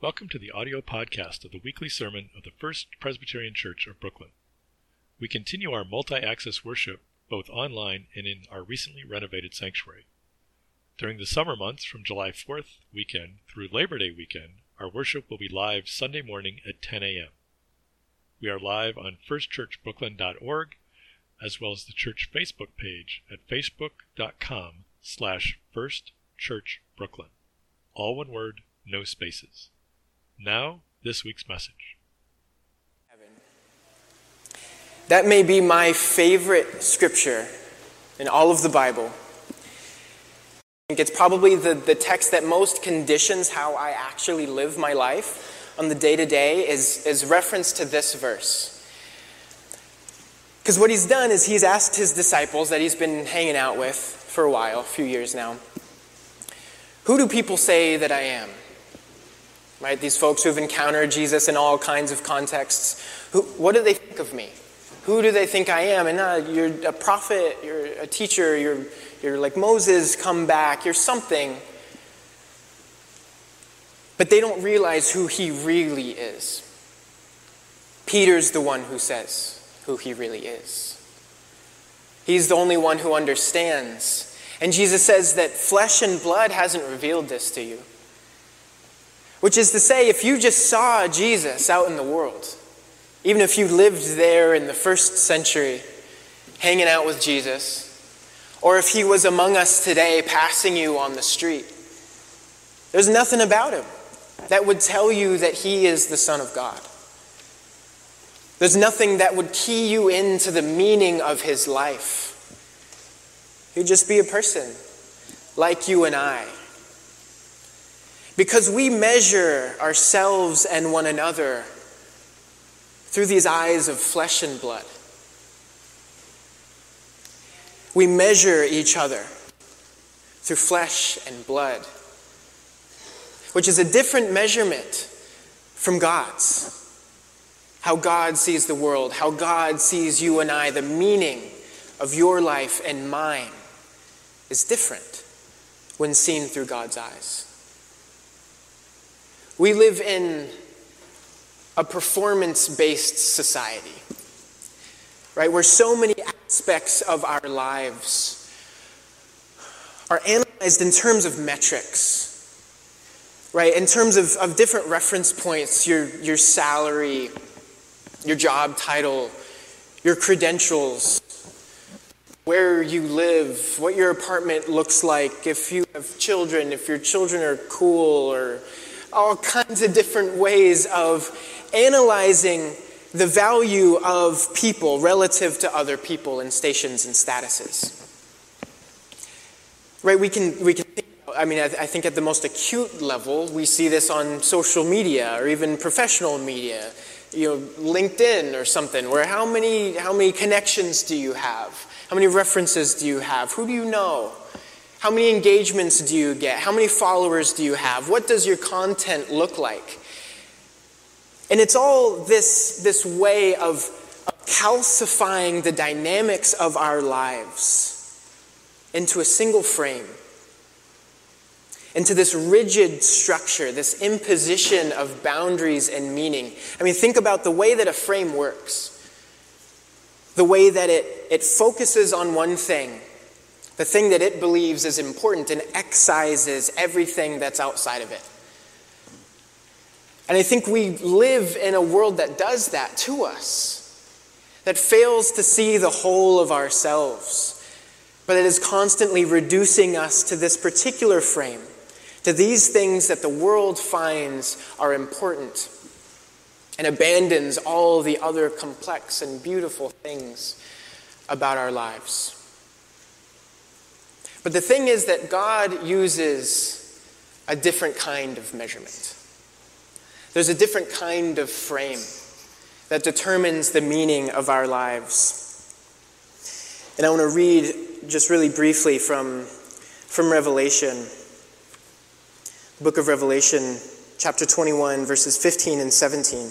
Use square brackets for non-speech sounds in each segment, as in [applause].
Welcome to the audio podcast of the weekly sermon of the First Presbyterian Church of Brooklyn. We continue our multi access worship both online and in our recently renovated sanctuary. During the summer months from July 4th weekend through Labor Day weekend, our worship will be live Sunday morning at 10 a.m. We are live on firstchurchbrooklyn.org as well as the church Facebook page at facebook.com slash firstchurchbrooklyn. All one word, no spaces. Now, this week's message. That may be my favorite scripture in all of the Bible. I think it's probably the, the text that most conditions how I actually live my life on the day to day is, is reference to this verse. Because what he's done is he's asked his disciples that he's been hanging out with for a while, a few years now, Who do people say that I am? Right? These folks who've encountered Jesus in all kinds of contexts. Who, what do they think of me? Who do they think I am? And uh, you're a prophet, you're a teacher, you're, you're like Moses, come back, you're something. But they don't realize who he really is. Peter's the one who says who he really is. He's the only one who understands. And Jesus says that flesh and blood hasn't revealed this to you. Which is to say, if you just saw Jesus out in the world, even if you lived there in the first century, hanging out with Jesus, or if he was among us today, passing you on the street, there's nothing about him that would tell you that he is the Son of God. There's nothing that would key you into the meaning of his life. He'd just be a person like you and I because we measure ourselves and one another through these eyes of flesh and blood. We measure each other through flesh and blood, which is a different measurement from God's. How God sees the world, how God sees you and I, the meaning of your life and mine is different when seen through God's eyes. We live in a performance based society, right? Where so many aspects of our lives are analyzed in terms of metrics, right? In terms of, of different reference points, your, your salary, your job title, your credentials, where you live, what your apartment looks like, if you have children, if your children are cool or all kinds of different ways of analyzing the value of people relative to other people in stations and statuses. Right? We can, we can think, I mean, I, I think at the most acute level, we see this on social media or even professional media, you know, LinkedIn or something, where how many, how many connections do you have? How many references do you have? Who do you know? How many engagements do you get? How many followers do you have? What does your content look like? And it's all this, this way of, of calcifying the dynamics of our lives into a single frame, into this rigid structure, this imposition of boundaries and meaning. I mean, think about the way that a frame works, the way that it, it focuses on one thing the thing that it believes is important and excises everything that's outside of it. And I think we live in a world that does that to us, that fails to see the whole of ourselves, but that is constantly reducing us to this particular frame, to these things that the world finds are important, and abandons all the other complex and beautiful things about our lives. But the thing is that God uses a different kind of measurement. There's a different kind of frame that determines the meaning of our lives. And I want to read just really briefly from, from Revelation, book of Revelation, chapter 21, verses 15 and 17.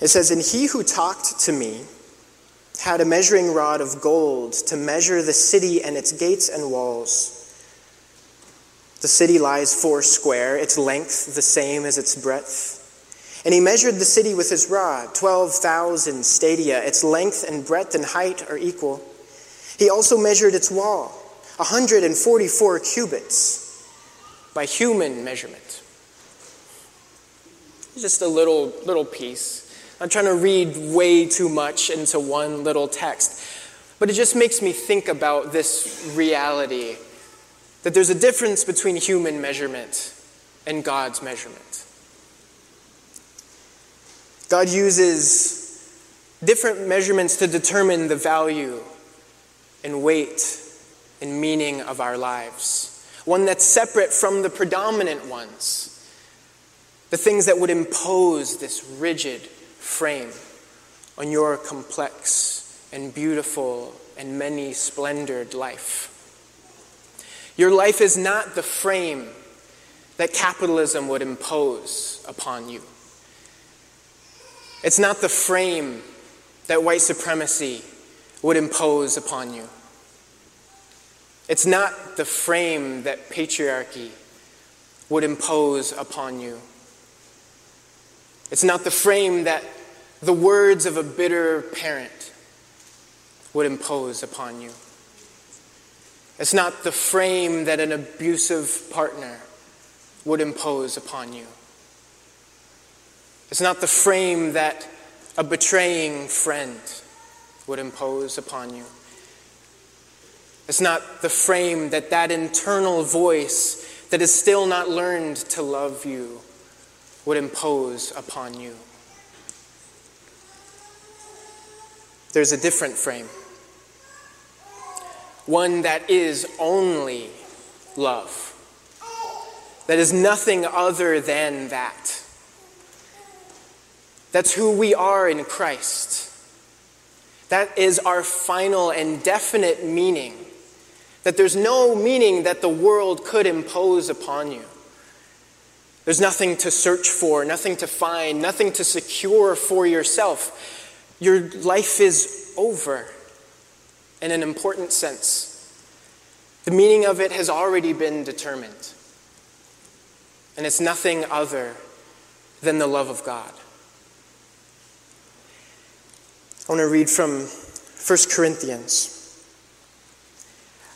It says, And he who talked to me, had a measuring rod of gold to measure the city and its gates and walls. The city lies four square, its length the same as its breadth. And he measured the city with his rod, 12,000 stadia. Its length and breadth and height are equal. He also measured its wall, 144 cubits by human measurement. Just a little, little piece. I'm trying to read way too much into one little text. But it just makes me think about this reality that there's a difference between human measurement and God's measurement. God uses different measurements to determine the value and weight and meaning of our lives. One that's separate from the predominant ones, the things that would impose this rigid frame on your complex and beautiful and many splendored life. Your life is not the frame that capitalism would impose upon you. It's not the frame that white supremacy would impose upon you. It's not the frame that patriarchy would impose upon you. It's not the frame that the words of a bitter parent would impose upon you. It's not the frame that an abusive partner would impose upon you. It's not the frame that a betraying friend would impose upon you. It's not the frame that that internal voice that is still not learned to love you would impose upon you. There's a different frame, one that is only love, that is nothing other than that. That's who we are in Christ. That is our final and definite meaning. That there's no meaning that the world could impose upon you. There's nothing to search for, nothing to find, nothing to secure for yourself. Your life is over in an important sense. The meaning of it has already been determined. And it's nothing other than the love of God. I want to read from 1 Corinthians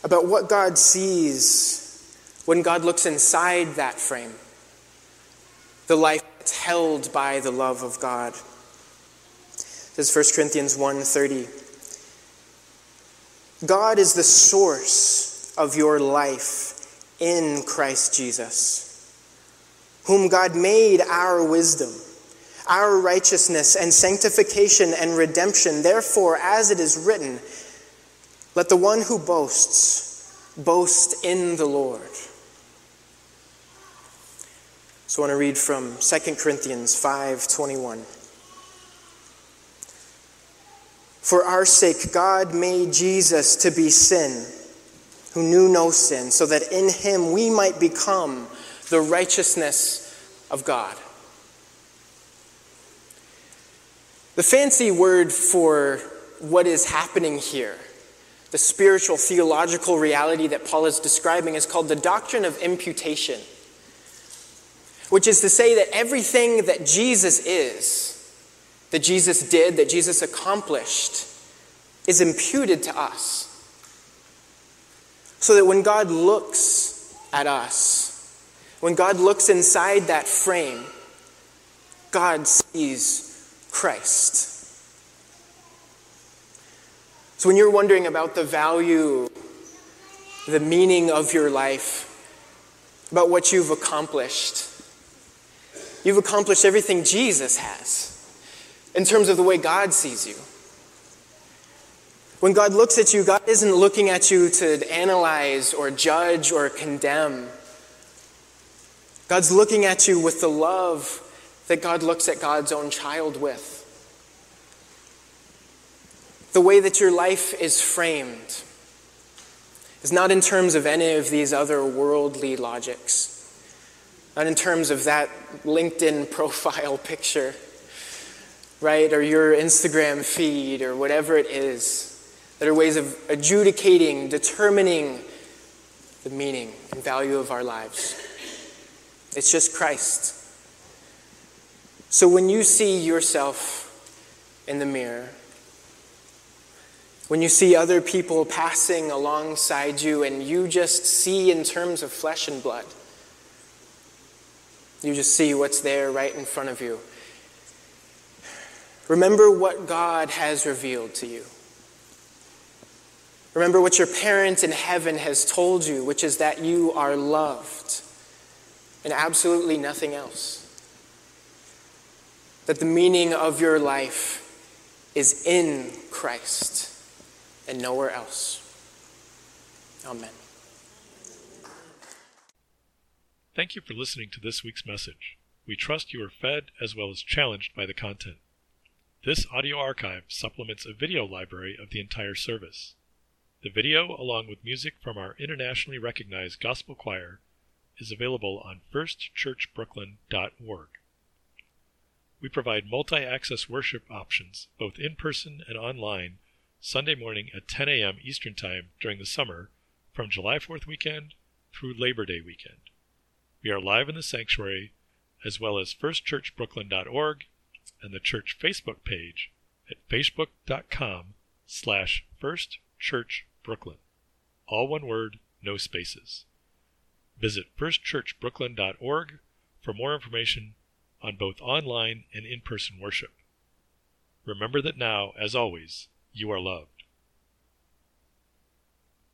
about what God sees when God looks inside that frame the life that's held by the love of God. Is 1 Corinthians 1:30. God is the source of your life in Christ Jesus, whom God made our wisdom, our righteousness and sanctification and redemption. Therefore, as it is written, let the one who boasts boast in the Lord. So I want to read from 2 Corinthians 5:21. For our sake God made Jesus to be sin, who knew no sin, so that in him we might become the righteousness of God. The fancy word for what is happening here, the spiritual theological reality that Paul is describing, is called the doctrine of imputation which is to say that everything that Jesus is, that Jesus did, that Jesus accomplished, is imputed to us. So that when God looks at us, when God looks inside that frame, God sees Christ. So when you're wondering about the value, the meaning of your life, about what you've accomplished, You've accomplished everything Jesus has in terms of the way God sees you. When God looks at you, God isn't looking at you to analyze or judge or condemn. God's looking at you with the love that God looks at God's own child with. The way that your life is framed is not in terms of any of these other worldly logics. Not in terms of that LinkedIn [laughs] profile picture, right? Or your Instagram feed or whatever it is that are ways of adjudicating, determining the meaning and value of our lives. It's just Christ. So when you see yourself in the mirror, when you see other people passing alongside you and you just see in terms of flesh and blood, you just see what's there right in front of you. Remember what God has revealed to you. Remember what your parent in heaven has told you, which is that you are loved and absolutely nothing else. That the meaning of your life is in Christ and nowhere else. Amen. Thank you for listening to this week's message. We trust you are fed as well as challenged by the content. This audio archive supplements a video library of the entire service. The video, along with music from our internationally recognized gospel choir, is available on firstchurchbrooklyn.org. We provide multi access worship options, both in person and online, Sunday morning at 10 a.m. Eastern Time during the summer, from July 4th weekend through Labor Day weekend. We are live in the sanctuary, as well as firstchurchbrooklyn.org and the church Facebook page at facebook.com slash First Church Brooklyn. All one word, no spaces. Visit firstchurchbrooklyn.org for more information on both online and in person worship. Remember that now, as always, you are loved.